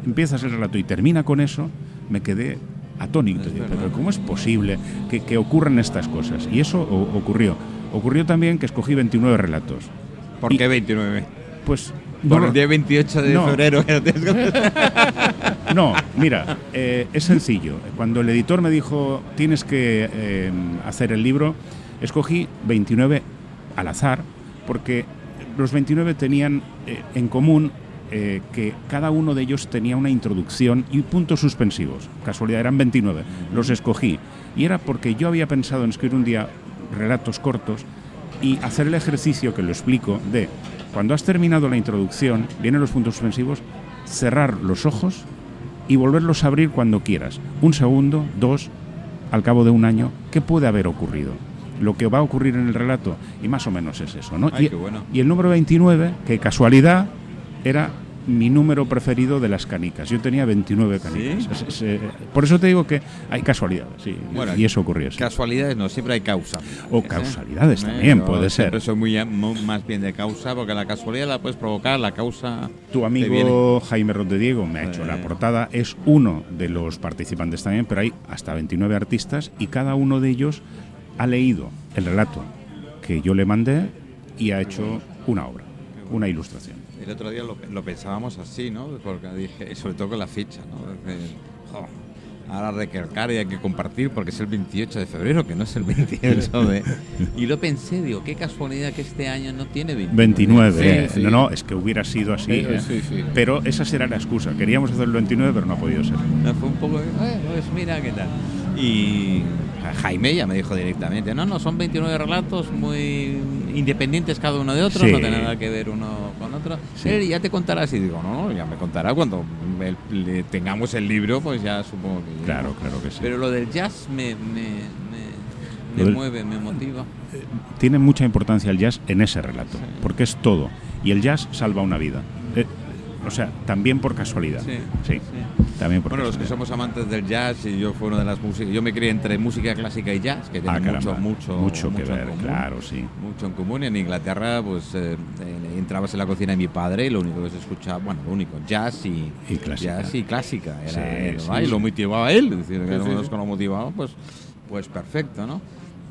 empiezas el relato y termina con eso, me quedé atónito. Pero ¿cómo es posible que, que ocurran estas cosas? Y eso o- ocurrió. Ocurrió también que escogí 29 relatos. ¿Por Y- qué 29? Pues Por no- el día 28 de No. febrero. No, mira, eh, es sencillo. Cuando el editor me dijo tienes que eh, hacer el libro, escogí 29 al azar, porque los 29 tenían eh, en común eh, que cada uno de ellos tenía una introducción y puntos suspensivos. Casualidad, eran 29. Los escogí. Y era porque yo había pensado en escribir un día relatos cortos y hacer el ejercicio que lo explico de cuando has terminado la introducción, vienen los puntos suspensivos, cerrar los ojos y volverlos a abrir cuando quieras. Un segundo, dos, al cabo de un año, ¿qué puede haber ocurrido? Lo que va a ocurrir en el relato, y más o menos es eso, ¿no? Ay, y, qué bueno. y el número 29, que casualidad, era mi número preferido de las canicas. Yo tenía 29 canicas. ¿Sí? Es- es, eh, por eso te digo que hay casualidades, sí. Bueno, y eso ocurrió. sí. Casualidades no, siempre hay causa. O causalidades también, puede ser. soy muy mu- más bien de causa, porque la casualidad la puedes provocar, la causa. Tu amigo. Jaime Rodrigo me ha hecho Eh. la portada, es uno de los participantes también, pero hay hasta 29 artistas y cada uno de ellos ha leído el relato que yo le mandé y ha hecho una obra, una ilustración. El otro día lo, lo pensábamos así, ¿no? Porque dije, sobre todo con la fecha, ¿no? Dije, "Jo, ahora recalcar y hay que compartir porque es el 28 de febrero, que no es el 28 de... Y lo pensé, digo, qué casualidad que este año no tiene 29. 29, Sí, sí. no, no, es que hubiera sido así, Eh, ¿eh? sí, sí. pero esa será la excusa. Queríamos hacer el 29, pero no ha podido ser. No, Fue un poco, "Eh, pues mira qué tal. Y Ja- Jaime ya me dijo directamente, no, no, son 29 relatos muy independientes cada uno de otro, Sí. no tiene nada que ver uno con otro. Sí. Él ya te contará así, digo, no, no, ya me contará cuando el- le tengamos el libro, pues ya supongo que... ya". Claro, claro que sí. Pero lo del jazz me, me, me, mueve, me motiva. Tiene mucha importancia el jazz en ese relato, porque es todo. Y el jazz salva una vida. O sea, también por casualidad. Sí, Sí, también por Bueno, los que somos amantes del jazz y yo fue una de las músicas, yo me crié entre música clásica y jazz, que tiene Ah, mucho, mucho, mucho que mucho ver, común. claro, sí. mucho en común. Y en Inglaterra, pues eh, eh, entrabas en la cocina de mi padre y lo único que se escuchaba, bueno, lo único, jazz y, Y clásica. Jazz y clásica. Era, Sí, y lo motivaba él, es decir, que Sí, no sí, es sí. que lo motivaba, pues, pues perfecto, ¿no?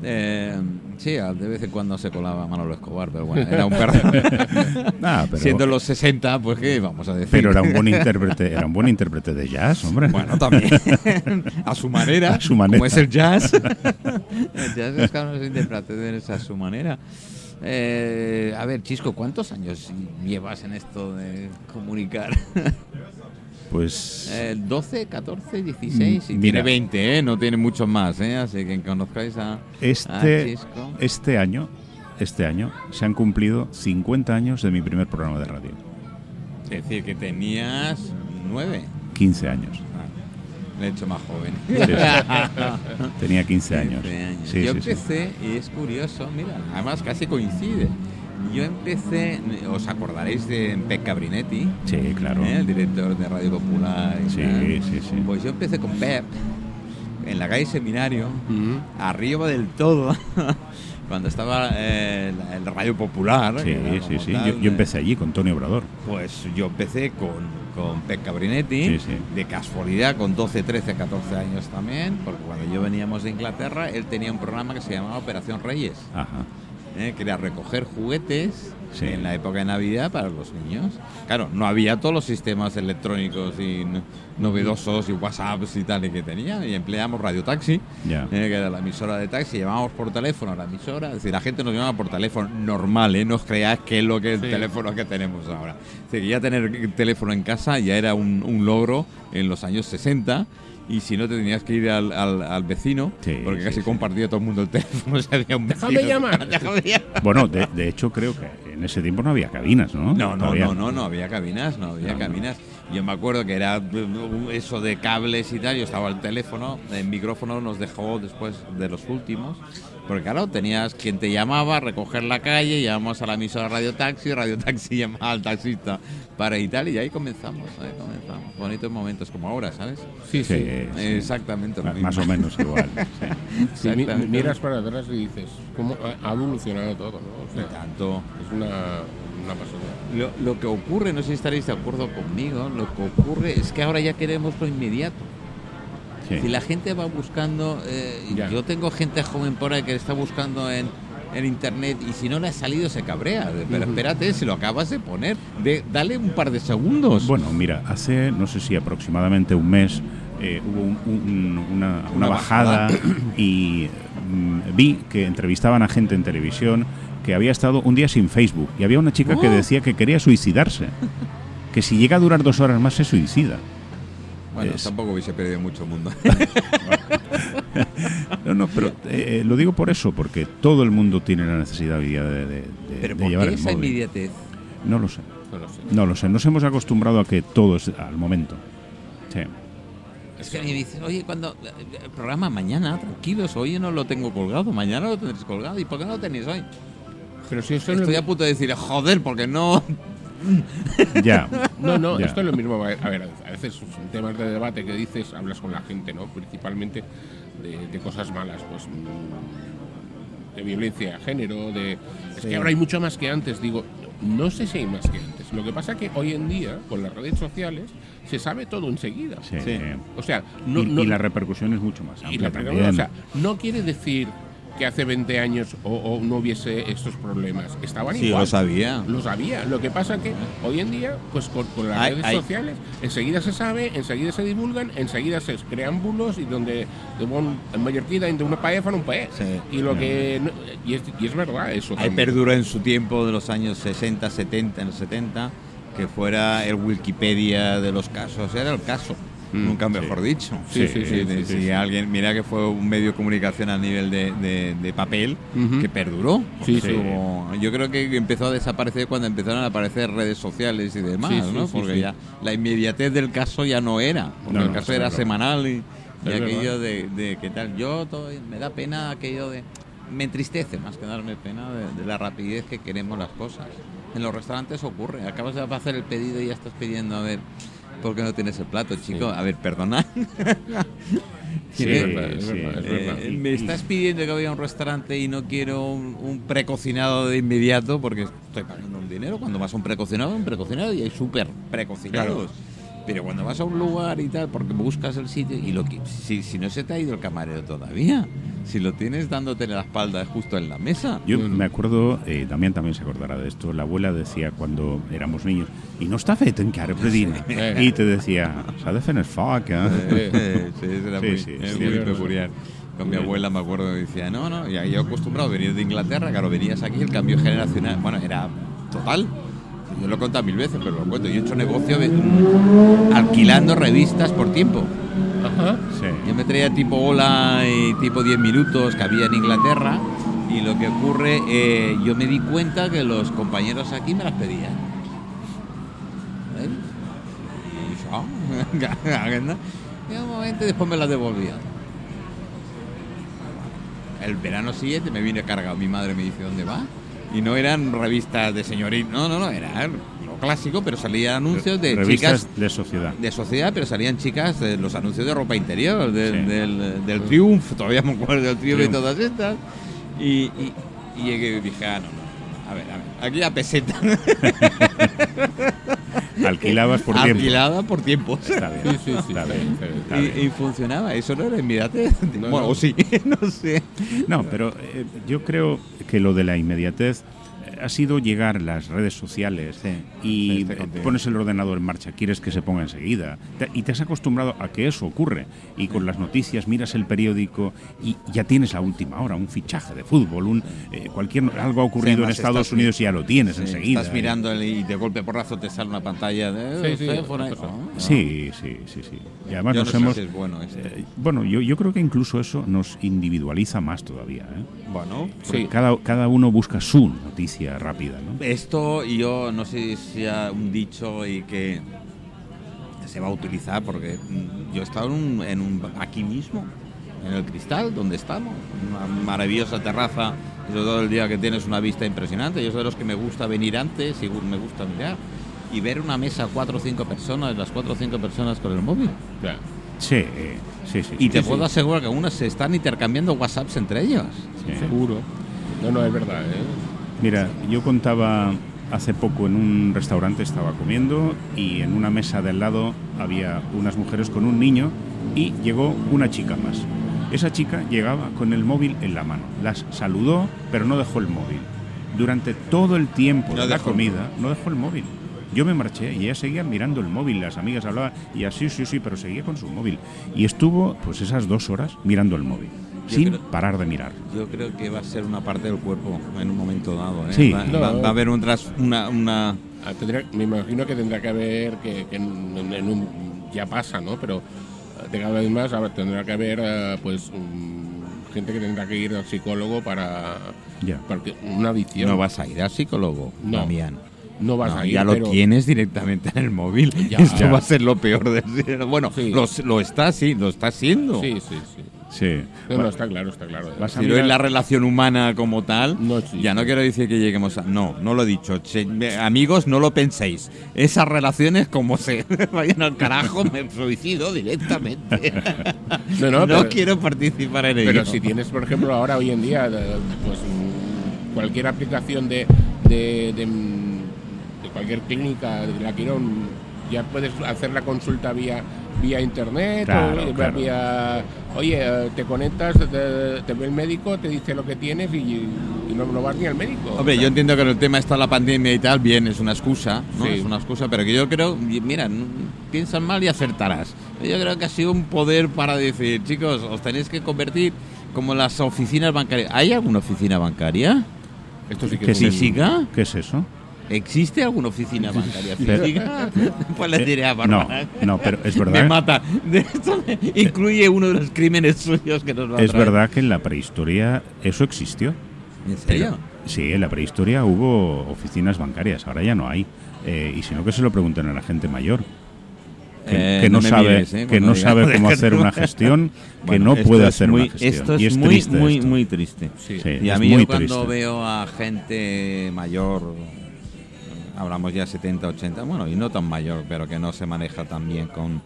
Eh, sí, de vez en cuando se colaba Manolo Escobar, pero bueno, era un perro. Ah, pero, Siendo los 60, pues qué vamos a decir. pero era un buen intérprete, era un buen intérprete de jazz, hombre. Bueno, también. a su manera. A su manera. Como es el jazz. el jazz es cada uno se interpreta a su manera. Eh, a ver, Chisco, ¿cuántos años llevas en esto de comunicar? Pues Eh, 12, 14, 16 y tiene mira. 20, ¿eh? No tiene muchos más, ¿eh? Así que conozcáis a, este, este año, este año se han cumplido 50 años de mi primer programa de radio. Es decir, que tenías 9. 15 años. Me he hecho más joven. Sí. Tenía 15 años. 15 años. Sí, Yo sí, sí. empecé, y es curioso, mira, además casi coincide. Yo empecé, os acordaréis de Pec Cabrinetti, Sí, claro. ¿eh? el director de Radio Popular. y Sí, tal. sí, sí. Pues yo empecé con Pep en la calle Seminario, Ujú. arriba del todo, cuando estaba eh, la- el Radio Popular. Sí, sí, sí. tal, Yo, yo empecé allí con Tony Obrador. Pues yo empecé con, con Pep Cabrinetti, Sí, sí. de casualidad con 12, 13, 14 años también, porque cuando yo veníamos de Inglaterra, él tenía un programa que se llamaba Operación Reyes, Ajá. ¿Eh? que era recoger juguetes Sí. en la época de Navidad para los niños. Claro, no había todos los sistemas electrónicos y no- novedosos y WhatsApps y tal que tenía, y empleamos Radio Taxi, Ya. eh, que era la emisora de taxi, llamábamos por teléfono a la emisora, es decir, la gente nos llamaba por teléfono normal, ¿eh? no os creáis que es lo que es el Sí. teléfono que tenemos ahora. Es decir, ya tener teléfono en casa ya era un, un logro en los años 60 y si no te tenías que ir al, al- al vecino, Sí, porque sí, casi sí. compartía todo el mundo el teléfono, si había un Déjame llamar. Déjame llamar. Bueno, de, de hecho creo que en ese tiempo no había cabinas, ¿no? No, no, no, no, no había cabinas, no había No, no. cabinas. Yo me acuerdo que era uh, eso de cables y tal, yo estaba al teléfono, el micrófono nos dejó después de los últimos, porque claro, tenías quien te llamaba, recoger la calle, llamamos a la emisora Radio Taxi, Radio Taxi llamaba al taxista para y tal, y ahí comenzamos, ahí comenzamos. Bonitos momentos como ahora, ¿sabes? Sí, sí. Sí, sí. Exactamente lo mismo. Más o menos igual. sí. Miras para atrás y dices, ¿cómo ha evolucionado todo? ¿no? O sea, tanto. es una, una pasada. Lo, lo que ocurre, no sé si estaréis de acuerdo conmigo, lo que ocurre es que ahora ya queremos lo inmediato. Sí. Si la gente va buscando, eh, yo tengo gente joven por ahí que está buscando en, en internet y si no le ha salido se cabrea. Pero espérate, si lo acabas de poner, de, dale un par de segundos. Bueno, mira, hace no sé si aproximadamente un mes eh, hubo un- un- una, una Una bajada bajada. y mm, vi que entrevistaban a gente en televisión que había estado un día sin Facebook y había una chica que Oh. decía que quería suicidarse. Que si llega a durar dos horas más se suicida. Bueno, es- tampoco hubiese perdido mucho mundo. No, no, pero eh, lo digo por eso, porque todo el mundo tiene la necesidad hoy día de, de- de- pero de ¿por llevar qué el esa móvil. inmediatez? No lo sé. No lo sé. No lo sé. Nos hemos acostumbrado a que todo es al momento. Sí. Es que me dicen, oye, cuando el programa mañana, tranquilos, hoy no lo tengo colgado, mañana lo tendréis colgado. ¿Y por qué no lo tenéis hoy? Pero si esto no Estoy es- a punto de decir, joder, porque no. Ya. No, no, Ya. esto es lo mismo. A ver, a veces son temas de debate que dices, hablas con la gente, ¿no? Principalmente de, de cosas malas, pues mm, de violencia de género, de... Es que ahora hay mucho más que antes, digo, no sé si hay más que antes. Lo que pasa es que hoy en día, con las redes sociales, se sabe todo enseguida. Sí. Sí. O sea, no, y, no- y la repercusión es mucho más y amplia la también. o sea, no quiere decir que hace 20 años o, o no hubiese estos problemas. Estaban Sí, igual. lo sabía. Lo sabía. Lo que pasa que hoy en día, pues con, con las redes sociales, enseguida se sabe, enseguida se divulgan, enseguida se crean bulos y donde de un, en Mallorquí de una paella fan un. Sí. Y lo que no- y, es, y es verdad eso. Ahí perduró en su tiempo de los años 60, 70, en los 70, que fuera el Wikipedia de los casos. Era el caso, Mm, nunca mejor dicho. Sí, sí, sí, de- sí, sí, si alguien, mira que fue un medio de comunicación a nivel de, de- de papel que perduró. Yo creo que empezó a desaparecer cuando empezaron a aparecer redes sociales y demás, ¿no? Porque ya la inmediatez del caso ya no era. Porque No, el caso era semanal y, aquello de, de qué tal. Yo todo- me da pena aquello de. Me entristece más que darme pena de, de la rapidez que queremos las cosas. En los restaurantes ocurre. Acabas de hacer el pedido y ya estás pidiendo a ver. ¿Por qué no tienes el plato, chico? A ver, perdona. Sí, Tienes- es verdad, es sí. verdad, es eh, verdad. me estás pidiendo que vaya a un restaurante y no quiero un, un precocinado de inmediato porque estoy pagando un dinero. Cuando vas a un precocinado, un precocinado y hay súper precocinados. Pero cuando vas a un lugar y tal, porque buscas el sitio y lo que si, si no se te ha ido el camarero todavía, Si lo tienes dándote la espalda justo en la mesa. Yo me acuerdo, eh, Damián también se acordará de esto, la abuela decía cuando éramos niños, y no está fet encara, Predina. Y te decía, s'ha de fer el foc, eh? Eh, sí, era Sí, muy, sí, es sí, muy peculiar. Con mi abuela me acuerdo que decía, no, no, ya yo acostumbrado a venir de Inglaterra, claro, venías aquí, el cambio generacional, bueno, era total. Yo lo he contado mil veces, pero lo cuento. Yo he hecho negocio de- alquilando revistas por tiempo. Ajá. Sí. Yo me traía tipo Hola y tipo 10 minutos que había en Inglaterra y lo que ocurre, eh, yo me di cuenta que los compañeros aquí me las pedían. ¿Eh? Y yo. Y un momento y después me las devolvían. El verano siguiente me vine cargado. Mi madre me dice, ¿dónde va? Y no eran revistas de señorita, no, no, no, era lo clásico, pero salían anuncios de Revistas chicas de sociedad. de sociedad, pero salían chicas de los anuncios de ropa interior, del, Sí. del, del Triumph, todavía me acuerdo del Triumph y todas estas. Y, y, y dije, ah, no, no, a ver, a ver, aquí la peseta Alquilabas por tiempo. alquilada por tiempo. Está bien. Sí, sí, sí. Está sí, bien. sí. Está bien. Y, y funcionaba, eso no era inmediatez. No, bueno, no. o sí, no sé. No, pero eh, yo creo que lo de la inmediatez ha sido llegar las redes sociales Sí, y estoy contigo. pones el ordenador en marcha, quieres que se ponga enseguida y te has acostumbrado a que eso ocurre y con las noticias miras el periódico y ya tienes la última hora, un fichaje de fútbol, un eh, cualquier algo ha ocurrido Sí, en Estados estás Unidos y ya lo tienes Sí, enseguida. Estás mirando el- y de golpe porrazo te sale una pantalla de Sí, eh, sí. Sí, sí, sí, sí. Y además Yo nos no sé hemos si es bueno esto. eh, bueno, yo, yo creo que incluso eso nos individualiza más todavía. ¿eh? Bueno, cada, cada uno busca su noticia rápida, ¿no? Esto yo no sé si sea un dicho y que se va a utilizar porque mm, yo he estado en un, en un- aquí mismo, en el cristal, donde estamos, una maravillosa terraza, y sobre todo el día que tienes una vista impresionante. Yo soy de los que me gusta venir antes y me gusta mirar y ver una mesa cuatro o cinco personas, las cuatro o cinco personas con el móvil. Ya. Sí, eh, sí, sí. Y sí, te sí. puedo asegurar que unas se están intercambiando WhatsApps entre ellos. Sí. Seguro. No, no, es verdad, ¿eh? Mira, yo contaba hace poco en un restaurante, estaba comiendo y en una mesa de al lado había unas mujeres con un niño y llegó una chica más. Esa chica llegaba con el móvil en la mano. Las saludó, pero no dejó el móvil. Durante todo el tiempo No de la comida, no dejó el móvil. Yo me marché y ella seguía mirando el móvil. Las amigas hablaban y así, sí, sí, pero seguía con su móvil. Y estuvo, pues, esas dos horas mirando el móvil, Yo sin creo- parar de mirar. Yo creo que va a ser una parte del cuerpo en un momento dado. ¿eh? Sí. Va, No. va- va a haber un tras- una, una Ah, tendrá- me imagino que tendrá que haber, que, que en, un, ya pasa, ¿no? Pero eh, de cada vez más ver, tendrá que haber, eh, pues, mm, gente que tendrá que ir al psicólogo para, Ya. porque una adicción. No vas a ir al psicólogo, No. Damián. No vas No, a ir, ya lo pero- tienes directamente en el móvil. Ya. Esto Ya. va a ser lo peor de Bueno, Sí. lo, lo está, sí, lo está siendo. Sí, sí, sí. Sí. No, no, está claro, está claro. Vas a Si no es mirar- la relación humana como tal, No ya no quiero decir que lleguemos a... No, no lo he dicho. Che- amigos, no lo penséis. Esas relaciones como se vayan al carajo, me suicido directamente. No, no, no pero- quiero participar en ello. Pero si tienes, por ejemplo, ahora hoy en día, de- pues cualquier aplicación de, de, de, de cualquier clínica de la Quirón, ya puedes hacer la consulta vía vía internet Claro, o claro. vía oye te conectas te, te ve el médico te dice lo que tienes y, y no, no vas ni al médico Hombre, yo entiendo que en el tema está la pandemia y tal, bien, es una excusa, ¿no? Sí. Es una excusa, pero que yo creo, mira, piensan mal y acertarás. Yo creo que ha sido un poder para decir, chicos, os tenéis que convertir como las oficinas bancarias. ¿Hay alguna oficina bancaria? esto sí que ¿Qué es ¿Física? ¿Qué es eso? ¿Existe alguna oficina bancaria Pero- física? pues le Eh, diré a no, Bárbara. no, pero es Me verdad. mata. De esto me- incluye uno de los crímenes suyos que nos va a Es traer. verdad que en la prehistoria eso existió. ¿En serio? Sí, en la prehistoria hubo oficinas bancarias, ahora ya no hay. Eh, y si no, que se lo pregunten a la gente mayor. Que, Eh, que no, me sabe, mires, eh, que no sabe de cómo hacer no. una gestión, que Bueno, no puede hacer muy- una gestión. Esto es y es muy, triste muy, esto. muy triste. Sí. Sí, Y a mí yo cuando triste. veo a gente mayor, hablamos ya 70, 80, bueno, y no tan mayor, pero que no se maneja tan bien con,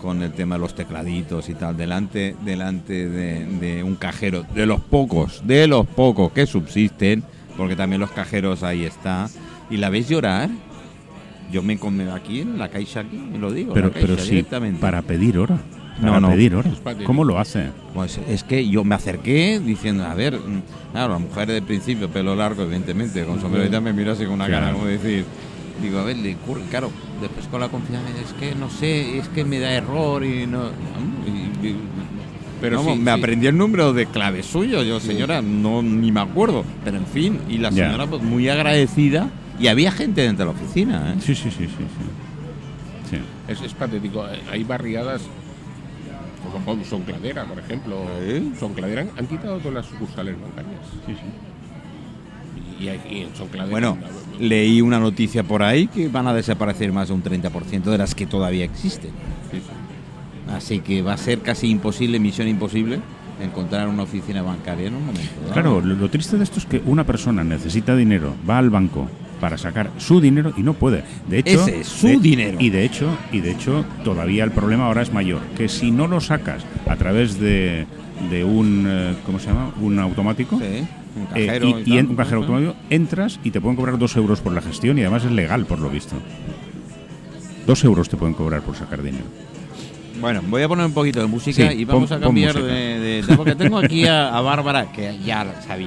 con el tema de los tecladitos y tal, delante, delante de, de un cajero, de los pocos, de los pocos que subsisten, porque también los cajeros ahí está, y la ves llorar, yo me come aquí en la caixa aquí, me lo digo, Pero, la caixa pero sí, directamente. para pedir hora. Para No, no. pedir horas. ¿Cómo lo hace? Pues es que yo me acerqué diciendo, a ver, mm, claro, la mujer de principio, pelo largo, evidentemente, con sombrero y tal, me miró así con una Claro. cara como decir, digo, a ver, le ocurre, claro, después con la confianza, es que no sé, es que me da error y no... y- y- Pero vamos, sí, me sí. aprendí el número de clave suyo, yo, señora, no ni me acuerdo, pero en fin, y la señora pues muy agradecida, y había gente dentro de la oficina, ¿eh? Sí, sí, sí, sí. sí. Sí. Es, es patético. Hay barriadas como Son- Soncladera, por ejemplo. ¿Sí? Soncladera han, han quitado todas las sucursales bancarias. Sí, sí. Y, en. Bueno, leí una noticia por ahí que van a desaparecer más de un 30% de las que todavía existen. Sí, sí. Así que va a ser casi imposible, misión imposible, encontrar una oficina bancaria en un momento. dado. Claro, lo, lo triste de esto es que una persona necesita dinero, va al banco para sacar su dinero y no puede. De hecho, Ese es su de- dinero. Y de hecho, y de hecho, todavía el problema ahora es mayor, que si no lo sacas a través de, de un eh, ¿cómo se llama? un automático. Sí, un eh, cajero. y, y y tal, en un cajero automático entras y te pueden cobrar dos euros por la gestión y además es legal por lo visto. Dos euros te pueden cobrar por sacar dinero. Bueno, voy a poner un poquito de música Sí, y vamos pon- a cambiar de- de- Porque tengo aquí a, a Bárbara, que ya sabía.